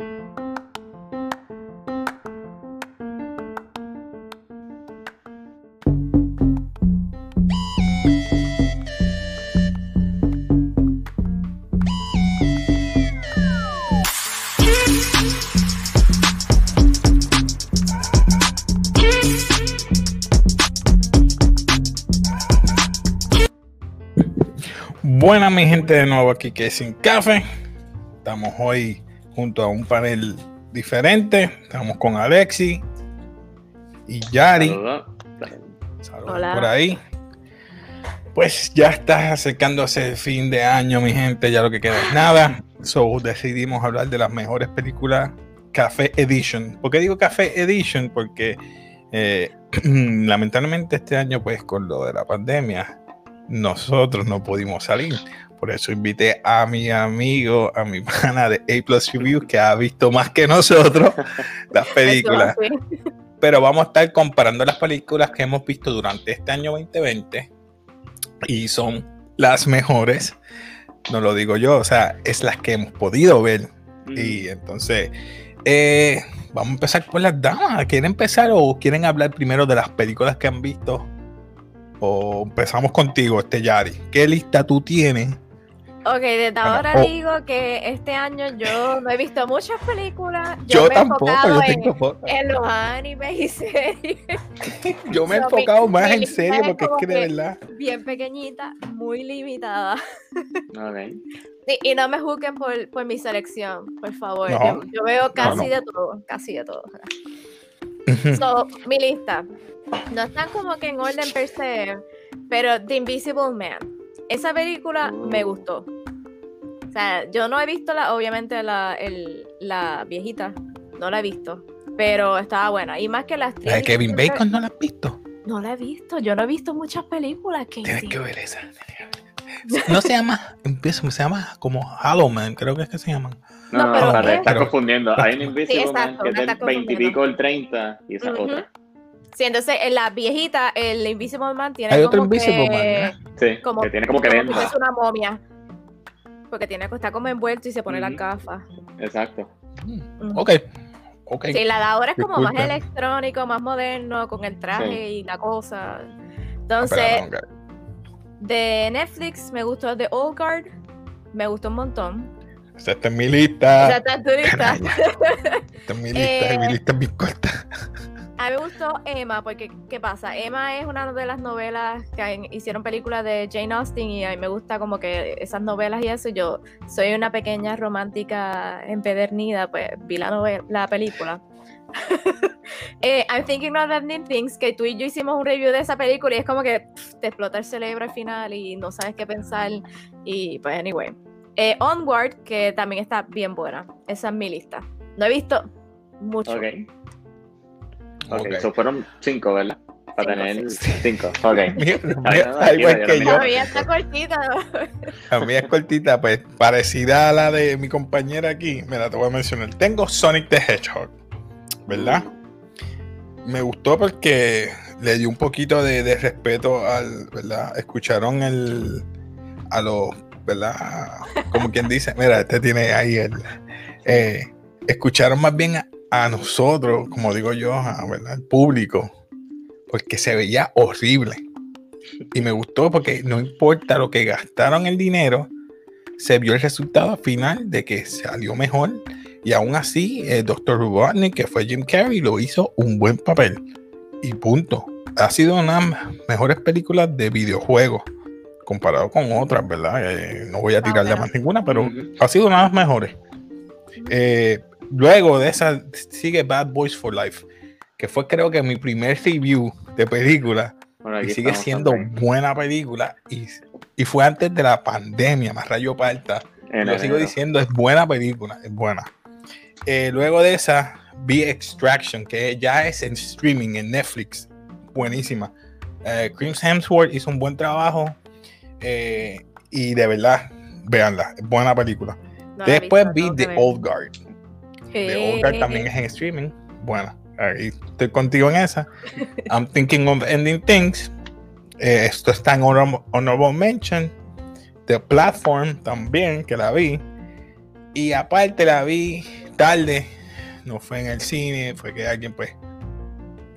Buenas mi gente de nuevo aquí que es sin café. Estamos hoy junto a un panel diferente. Estamos con Alexi y Yari. Saludos. Saludos Hola. por ahí. Pues ya está acercándose el fin de año, mi gente. Ya lo que queda es nada. So decidimos hablar de las mejores películas Café Edition. ¿Por qué digo Café Edition? Porque eh, lamentablemente este año, pues con lo de la pandemia, nosotros no pudimos salir. Por eso invité a mi amigo, a mi pana de A Plus Review, que ha visto más que nosotros las películas. Pero vamos a estar comparando las películas que hemos visto durante este año 2020 y son las mejores. No lo digo yo, o sea, es las que hemos podido ver. Y entonces, eh, vamos a empezar con las damas. ¿Quieren empezar o quieren hablar primero de las películas que han visto? O empezamos contigo, este Yari. ¿Qué lista tú tienes? Ok, desde ahora oh. digo que este año yo no he visto muchas películas. Yo, me he tampoco, enfocado yo en, tengo pocas. en los animes y series. Yo me he so, mi- enfocado más mi en lista serio es porque es que de verdad. Bien pequeñita, muy limitada. Ok. Y, y no me juzguen por, por mi selección, por favor. No. Yo, yo veo casi no. de todo, casi de todo. So, mi lista. No están como que en orden per se, pero The Invisible Man. Esa película me gustó. O sea, yo no he visto la, obviamente la, el- la viejita, no la he visto, pero estaba buena. Y más que las La de Kevin Bacon no la has visto. No la he visto, yo no he visto muchas películas que Tienes que ver esa. No se llama, empieza, se llama como Halloween, creo que es que se llaman. No, No, no, pero confundiendo. Hay un Invisible exacto, Man que es del está 20 y pico el 30 y esa otra. Sí, entonces en la viejita, el Invisible Man tiene Hay otro como Invisible que, Man, ¿eh? Sí, como, que tiene como que como fuese una momia. Porque tiene está como envuelto y se pone las Ujú. gafas. Exacto. Mm. Ok, ok. Sí, la de ahora es como más electrónico, más moderno, con el traje Sí. y la cosa. Ah, Entonces, espera, no, de Netflix me gustó The Old Guard, me gustó un montón. Esta es mi lista. O sea, está en tu lista. Esta es mi lista, y mi Eh, lista es bien corta. A mí me gustó Emma, porque ¿qué pasa? Emma es una de las novelas que hicieron películas de Jane Austen y a mí me gusta como que esas novelas y eso. Yo soy una pequeña romántica empedernida, pues vi la, novela, la película. Eh, I'm Thinking of Ending Things, que tú y yo hicimos un review de esa película y es como que pff, te explota el cerebro al final y no sabes qué pensar. Y pues, anyway. Eh, Onward, que también está bien buena. Esa es mi lista. No he visto mucho. Ok. Ok. Ok, so fueron cinco, ¿verdad? Para Cinco, tener sí. cinco. Ok. Mira, Ay, mira, no, igual tranquila, que yo yo. Todavía está cortita. A mí es cortita, pues parecida a la de mi compañera aquí. Mira, te voy a mencionar. Tengo Sonic the Hedgehog, ¿verdad? Me gustó porque le dio un poquito de, de respeto al, ¿verdad? Escucharon el, a los, ¿verdad? Como quien dice, mira, este tiene ahí el, eh, escucharon más bien a, a nosotros, como digo yo, a, ¿verdad? Al público, porque se veía horrible. Y me gustó porque no importa lo que gastaron el dinero, se vio el resultado final de que salió mejor. Y aún así, el Dr. Robotnik, que fue Jim Carrey, lo hizo un buen papel. Y punto. Ha sido una de las mejores películas de videojuegos comparado con otras, ¿verdad? Eh, no voy a tirarle a más ninguna, pero ha sido una de las mejores. Eh, luego de esa sigue Bad Boys for Life, que fue creo que mi primer review de película Bueno, y sigue siendo también. buena película y, y fue antes de la pandemia, más rayo parta. Yo sigo diciendo, es buena película, es buena. Eh, luego de esa, vi Extraction, que ya es en streaming, en Netflix. Buenísima. Eh, Chris Hemsworth hizo un buen trabajo eh, y de verdad, véanla, es buena película. No Después vi The. Old Guard. The Old Guard también es en streaming. Bueno, ahí estoy contigo en esa. I'm thinking of ending things. Eh, esto está en honorable, mention. The Platform también, que la vi. Y aparte la vi tarde, no fue en el cine, fue que alguien, pues,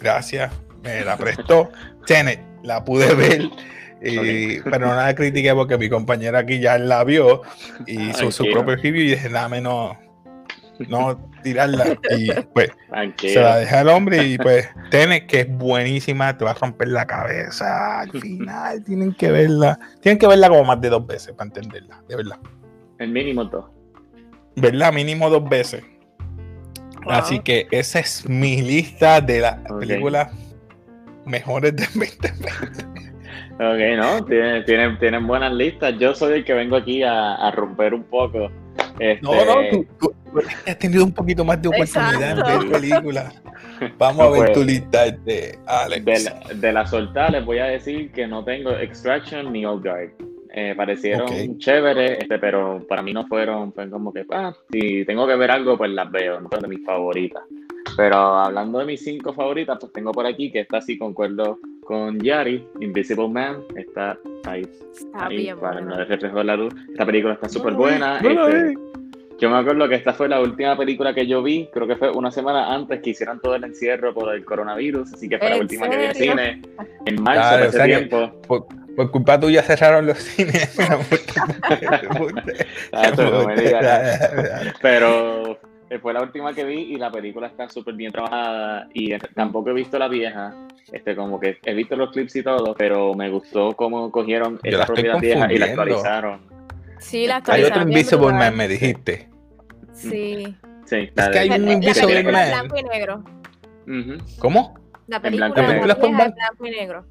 gracias, me la prestó. Tenet, la pude ver. Pero no la critiqué porque mi compañera aquí ya la vio y hizo su propio review y dije, dame no, no tirarla. Y pues se la deja el hombre y pues tiene que es buenísima, te va a romper la cabeza al final. Tienen que verla, tienen que verla como más de dos veces para entenderla, de verdad. El mínimo dos. ¿Verdad? Mínimo dos veces. Así que esa es mi lista de las películas mejores de 2020. Ok, no, tienen, tienen, tienen, buenas listas. Yo soy el que vengo aquí a, a romper un poco no, no, este, tú, has tenido un poquito más de oportunidad de ver películas. Vamos a ver pues, tu lista, este, Alex. De la, de la soltada les voy a decir que no tengo Extraction ni Old Guard. Eh, parecieron chéveres, este, pero para mí no fueron, fue como que, ah, si tengo que ver algo, pues las veo, no son de mis favoritas. Pero hablando de mis cinco favoritas, pues tengo por aquí que está así, concuerdo con Yari, Invisible Man, está ahí, está ahí bien para no reflejo la luz. Esta película está súper buena. Este, yo me acuerdo que esta fue la última película que yo vi, creo que fue una semana antes que hicieran todo el encierro por el coronavirus, así que fue la última que vi en cine, en marzo de ese tiempo. Por, culpa tuya cerraron los cines. Pero fue la última que vi y la película está súper bien trabajada y tampoco he visto la vieja, este como que he visto los clips y todo, pero me gustó cómo cogieron esa propiedad vieja y la actualizaron Sí, la Hay otro Invisible Man, me dijiste. Sí. Sí, es que hay un Invisible Man. blanco y negro. ¿Cómo? La película, la película es blanco y negro.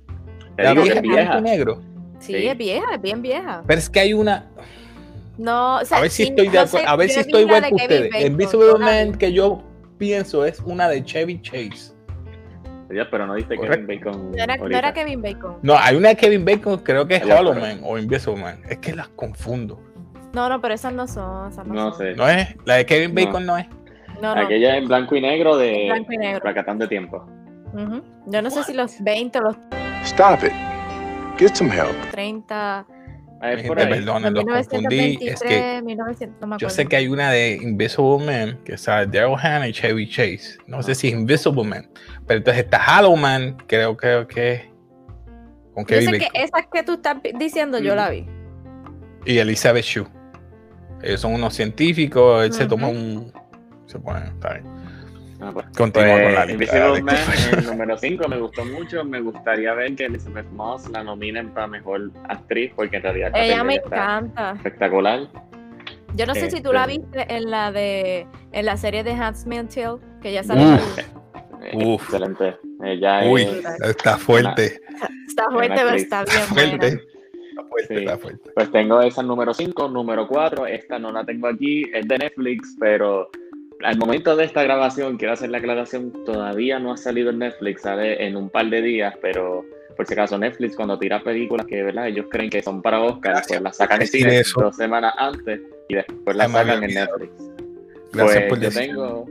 La vieja blanco y negro. Sí, es vieja, es bien vieja. Pero es que hay una. No, o sea, a ver si estoy, de a ver si estoy igual que ustedes. El Invisible Man que yo pienso es una de Chevy Chase. Ya, pero no dice Kevin Bacon. No era, no era, Kevin Bacon. No, hay una de Kevin Bacon, creo que es Hollow Man o Invisible Man. Es que las confundo. No, no, pero esas no son. Esas no, no son. sé. ¿No es? ¿La de Kevin Bacon no, es? No, no. Aquella en blanco y negro de. Blanco y negro. Racatán de tiempo. Uh -huh. Yo no sé si los 20 o los. Stop it. Get some help. 30. Me perdonen, los confundí. Es que 1900, no yo sé que hay una de Invisible Man que sale Daryl Hannah y Chevy Chase. No sé si es Invisible Man. Pero entonces está Hollow Man, creo, creo que. Con Kevin yo sé que esas que tú estás diciendo, yo la vi. Y Elizabeth Shue. Ellos son unos científicos, él se toma un. Se pone. Está bien. Ah, pues, Continúa pues, con la Invisible Man, el número 5 me gustó mucho. Me gustaría ver que Elizabeth Moss la nominen para mejor actriz, porque en realidad ella me encanta. Espectacular. Yo no sé si tú la Este- viste en la de en la serie de Handmaid's Tale, que ya sale. Uf. Uf. Excelente. Ella Uy, es, está fuerte. Está fuerte, pero está bien Fuerte. buena. Está fuerte, Sí. fuerte. Pues tengo esa número 5, número 4, esta no la tengo aquí, es de Netflix, pero al momento de esta grabación, quiero hacer la aclaración, todavía no ha salido en Netflix, sale en un par de días, pero por si acaso Netflix cuando tira películas que ¿verdad? ellos creen que son para Oscar, Gracias pues las sacan en cine eso. dos semanas antes y después las sacan en. Netflix. Gracias pues por yo decir. tengo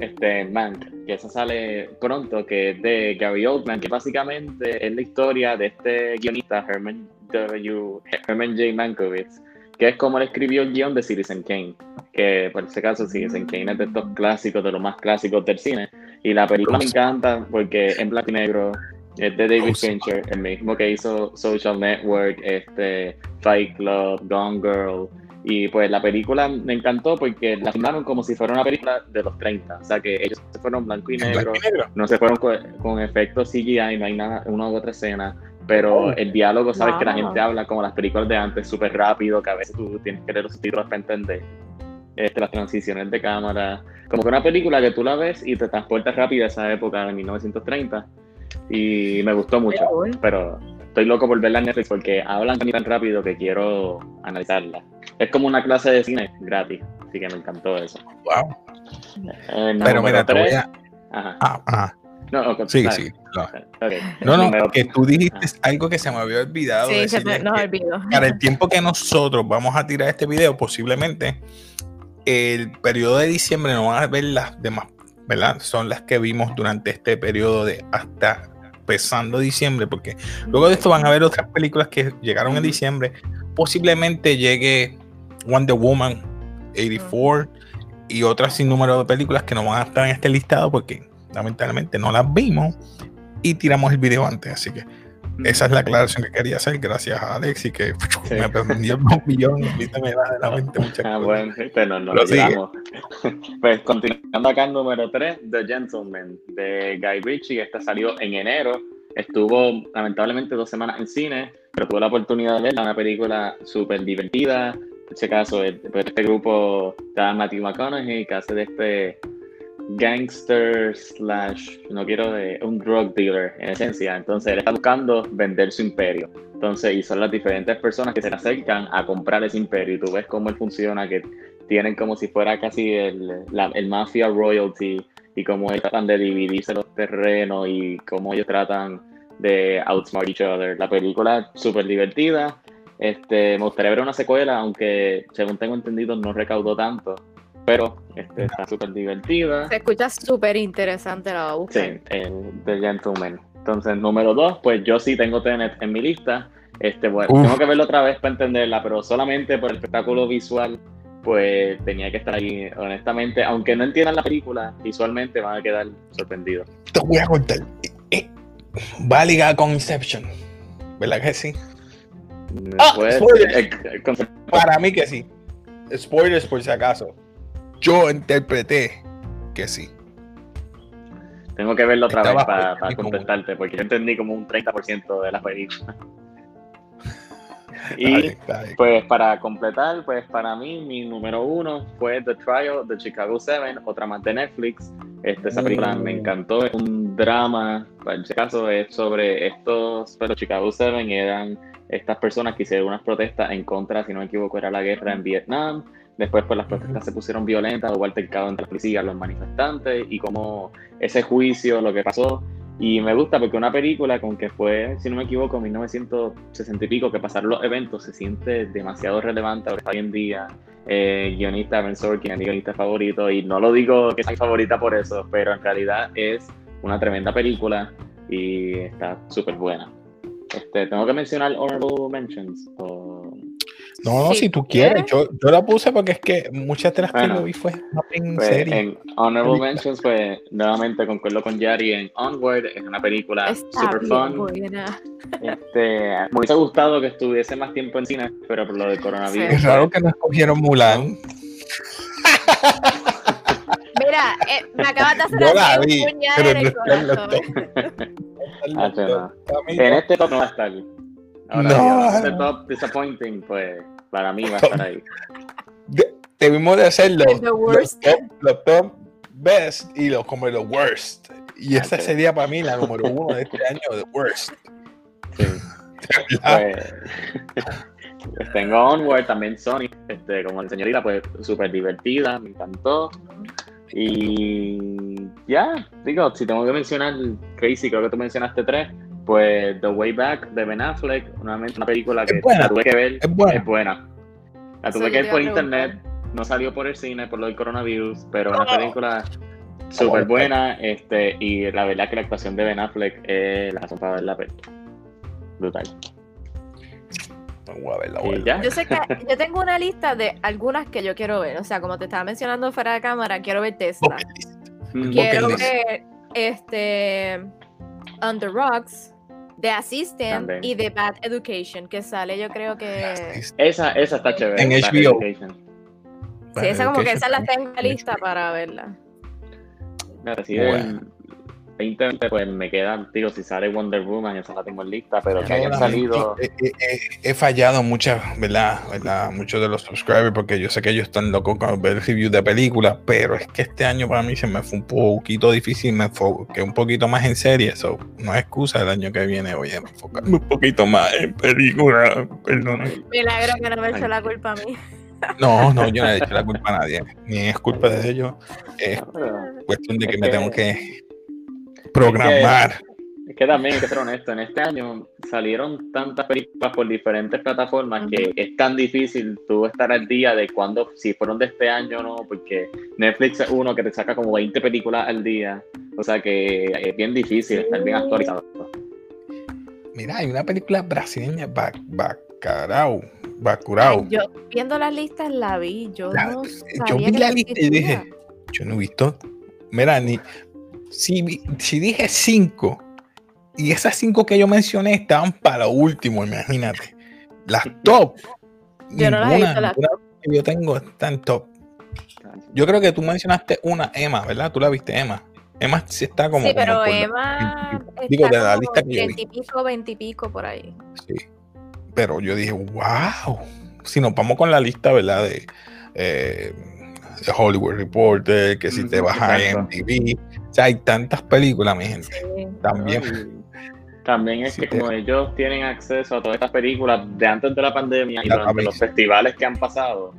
este Mank, que esa sale pronto, que es de Gary Oldman, que básicamente es la historia de este guionista Herman W. Herman J. Mankiewicz, que es como él escribió el guion de Citizen Kane, que por ese caso Citizen Kane es de estos clásicos, de los más clásicos del cine, y la película me encanta porque en blanco y negro, es de David. Fincher, el mismo que hizo Social Network, este, Fight Club, Gone Girl, y pues la película me encantó porque la filmaron como si fuera una película de los 30. O sea que ellos se fueron blanco y negro, blanco y negro. no se fueron con, con efectos CGI, no hay nada, una u otra escena. Pero el diálogo, sabes que la Wow. gente habla como las películas de antes, súper rápido, que a veces tú tienes que leer los subtítulos para entender. Este, las transiciones de cámara. Como que una película que tú la ves y te transportas rápido a esa época de 1930. Y me gustó mucho. Pero estoy loco por verla en Netflix porque hablan tan rápido que quiero analizarla. Es como una clase de cine gratis, así que me encantó eso. Wow. El Pero número mira, te voy a. Ajá. Ah, ah. No. No, Ok. no, no, que tú dijiste algo que se me había olvidado. Sí, se me, nos olvidó. para el tiempo que nosotros vamos a tirar este video, posiblemente el periodo de diciembre no van a ver las demás, ¿verdad? Son las que vimos durante este periodo de hasta empezando diciembre, porque luego de esto van a ver otras películas que llegaron en diciembre. Posiblemente llegue Wonder Woman 84 y otras sin número de películas que no van a estar en este listado porque lamentablemente no las vimos y tiramos el video antes. Así que esa es la aclaración que quería hacer. Gracias a Alexi que me aprendió un millón y me da de la mente muchas ah, bueno, pero no lo Pues continuando acá el número 3, The Gentleman de Guy Ritchie. Esta salió en enero. Estuvo lamentablemente dos semanas en cine, pero tuve la oportunidad de verla. Una película súper divertida. En este caso, pues, este grupo está Matthew McConaughey, que hace de este gangster slash, no quiero un drug dealer en esencia. Entonces él está buscando vender su imperio. Entonces, y son las diferentes personas que se le acercan a comprar ese imperio. Y tú ves cómo él funciona, que tienen como si fuera casi el, el mafia royalty y cómo ellos tratan de dividirse los terrenos y cómo ellos tratan de outsmart each other. La película es súper divertida. Este, me gustaría ver una secuela, aunque según tengo entendido no recaudó tanto pero este, está súper divertida. Se escucha súper interesante la búsqueda. Sí, The Gentleman. Entonces, número dos, pues yo sí tengo Tenet en mi lista. Este, bueno, tengo que verlo otra vez para entenderla, pero solamente por el espectáculo visual, pues tenía que estar ahí, honestamente. Aunque no entiendan la película, visualmente van a quedar sorprendidos. Te voy a contar. Eh, va a ligar con Inception, ¿verdad que sí? Ah, eh, para mí que sí. Spoilers por si acaso yo interpreté que sí. Tengo que verlo otra vez para, contestarte, porque yo entendí como un 30% de la película. y pues para completar, pues para mí mi número uno fue The Trial de Chicago 7, otra más de Netflix. Este, esa película me mm. encantó, es un drama, en este caso es sobre estos, pero Chicago 7 eran estas personas que hicieron unas protestas en contra, si no me equivoco, era la guerra en Vietnam Después, pues las protestas se pusieron violentas, hubo altercado entre la policía los manifestantes, y como ese juicio, lo que pasó. Y me gusta porque una película con que fue, si no me equivoco, en 1960 y pico, que pasaron los eventos, se siente demasiado relevante ahora hoy en día. Eh, guionista Ben Sorkin es mi guionista favorito, y no lo digo que es mi favorita por eso, pero en realidad es una tremenda película y está súper buena. Este, tengo que mencionar Honorable Mentions. O... No, no, si, tú quieres. Yo, yo, la puse porque es que muchas de las que lo vi fue en pues, serie. En Honorable Mentions, pues nuevamente concuerdo con Yari en Onward. Es una película super fun. Este, me hubiese gustado que estuviese más tiempo en cine, pero por lo del coronavirus. Es raro que no escogieron Mulan. Mira, eh, me acabas de hacer un puñal en el corazón. En este top no va a estar. Ahora, no. top disappointing, pues para mí va a estar ahí. debimos de hacer los, los, top, best y los como los worst. Y esa sería para mí la número uno de este año, the worst. Sí. pues, tengo Onward, también Sonic, este, como la señorita, pues súper divertida, me encantó. Y ya, digo, si tengo que mencionar Crazy, creo que tú mencionaste tres pues The Way Back de Ben Affleck, nuevamente una película que la tuve que ver, es buena. La tuve que ver por internet, no salió por el cine por lo del coronavirus, pero una película súper buena, este, y la verdad que la actuación de Ben Affleck es la razón para ver la película. Brutal. Yo sé que yo tengo una lista de algunas que yo quiero ver. O sea, como te estaba mencionando fuera de cámara, quiero ver Tesla. Quiero ver este On the Rocks, The Assistant y The Bad Education, que sale yo creo que... Esa, esa está chévere. En HBO. Sí, esa como que esa la tengo lista para verla. Me recibe 2020 pues me quedan, digo, si sale Wonder Woman, esa la tengo en lista, pero que hayan salido. He, fallado muchas, ¿verdad? ¿verdad? Muchos de los subscribers, porque yo sé que ellos están locos con ver reviews de películas, pero es que este año para mí se me fue un poquito difícil, me enfoqué un poquito más en serie, eso no es excusa el año que viene, voy a enfocarme un poquito más en películas, perdón. Milagro que no me eche la culpa a mí. No, no, yo no he hecho la culpa a nadie, ni es culpa de ellos, es cuestión de que me tengo que programar. Es que, también hay que ser honesto, en este año salieron tantas películas por diferentes plataformas que es tan difícil tú estar al día de cuándo, si fueron de este año o no, porque Netflix es uno que te saca como 20 películas al día, o sea que es bien difícil estar bien actualizado. Mira, hay una película brasileña, Bacarau, Bacurao. Yo viendo las listas la vi, yo no Yo vi la lista y dije, yo no he visto. Mira, ni si, si dije cinco y esas cinco que yo mencioné estaban para último, imagínate. Las top. Yo no las he visto. Las que yo tengo están top. Yo creo que tú mencionaste una, Emma, ¿verdad? Tú la viste, Emma. Emma sí está como. Sí, pero Emma. Digo, de la lista que yo vi. Veintipico, veintipico por ahí. Sí. Pero yo dije, wow. Si nos vamos con la lista, ¿verdad? De, eh, Hollywood Reporter, que si te vas a MTV. O sea, hay tantas películas, mi gente. También. También es que como ellos tienen acceso a todas estas películas de antes de la pandemia y durante los festivales que han pasado,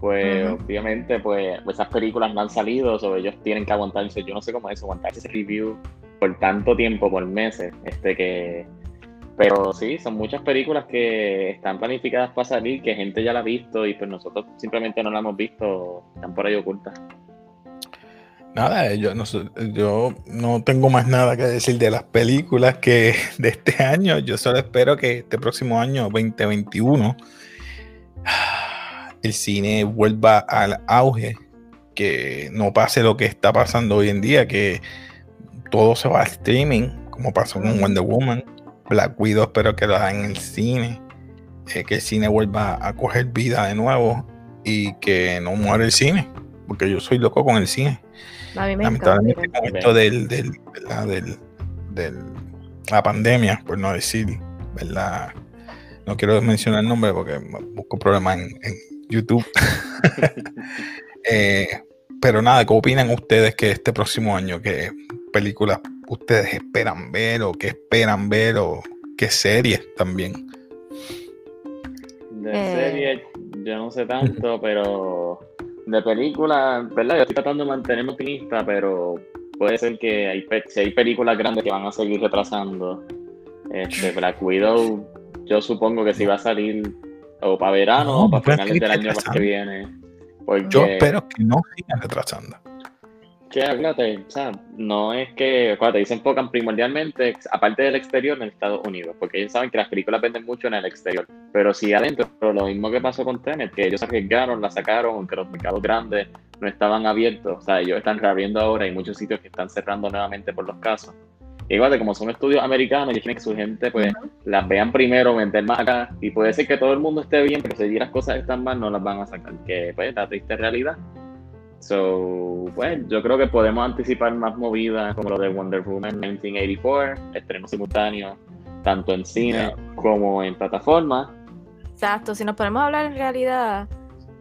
pues obviamente pues esas películas no han salido, o ellos tienen que aguantarse, yo no sé cómo es eso, aguantarse ese review por tanto tiempo, por meses, este que pero sí, son muchas películas que están planificadas para salir, que gente ya la ha visto y pues nosotros simplemente no la hemos visto, están por ahí ocultas. Nada, yo no, yo no tengo más nada que decir de las películas que de este año. Yo solo espero que este próximo año, 2021, el cine vuelva al auge, que no pase lo que está pasando hoy en día, que todo se va a streaming, como pasó con Wonder Woman Black Widow espero que lo hagan en el cine, eh, que el cine vuelva a coger vida de nuevo y que no muera el cine, porque yo soy loco con el cine. A mí me Lamentablemente con esto del, del, del, la pandemia, por no decir, ¿verdad? No quiero mencionar el nombre porque busco problemas en, YouTube. Eh, pero nada, ¿qué opinan ustedes que este próximo año, que películas ustedes esperan ver o qué esperan ver o qué series también. De eh. series yo no sé tanto, pero de películas, ¿verdad? Yo estoy tratando de mantenerme optimista, pero puede ser que hay, si hay películas grandes que van a seguir retrasando. Este, Black Widow, yo supongo que si va a salir o para verano o para finales del año que viene. Yo espero que no sigan retrasando que acuérdate, o sea, no es que, cuando se enfocan primordialmente, aparte del exterior, en Estados Unidos, porque ellos saben que las películas venden mucho en el exterior. Pero si adentro, lo mismo que pasó con Tenet, que ellos arriesgaron, la sacaron, aunque los mercados grandes no estaban abiertos, o sea, ellos están reabriendo ahora, hay muchos sitios que están cerrando nuevamente por los casos. Igual de como son estudios americanos, ellos quieren que su gente pues las vean primero, vender más acá, y puede ser que todo el mundo esté bien, pero si las cosas están mal, no las van a sacar, que pues la triste realidad. So, pues yo creo que podemos anticipar más movidas como lo de Wonder Woman 1984, estreno simultáneo, tanto en cine como en plataformas. Exacto, si nos ponemos a hablar en realidad,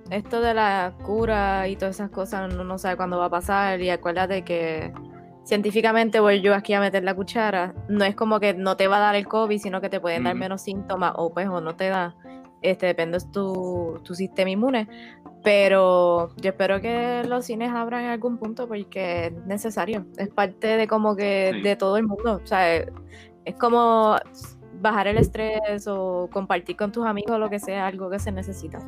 esto de la cura y todas esas cosas uno no sabe cuándo va a pasar y acuérdate que científicamente voy yo aquí a meter la cuchara, no es como que no te va a dar el COVID, sino que te pueden dar menos síntomas o pues o no te da, este depende de tu, tu sistema inmune, pero yo espero que los cines abran en algún punto porque es necesario. Es parte de como que de todo el mundo. O sea, es, como bajar el estrés o compartir con tus amigos lo que sea, algo que se necesita.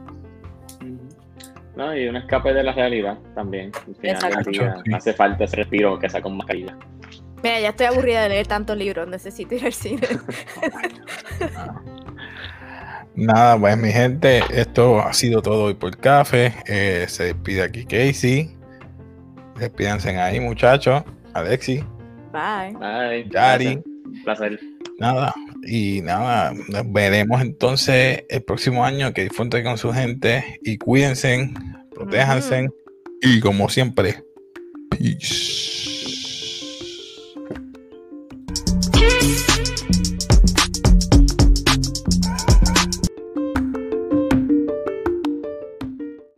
No, y un escape de la realidad también. hace falta ese respiro que sea con mascarilla. Mira, ya estoy aburrida de leer tantos libros, necesito ir al cine. Nada, pues mi gente, esto ha sido todo hoy por café. Eh, se despide aquí Casey. Despídanse ahí, muchachos. Alexi. Bye. Bye. Yari. Placer. Nada, y nada, nos veremos entonces el próximo año. Que disfruten con su gente y cuídense, protéjanse. Y como siempre, peace.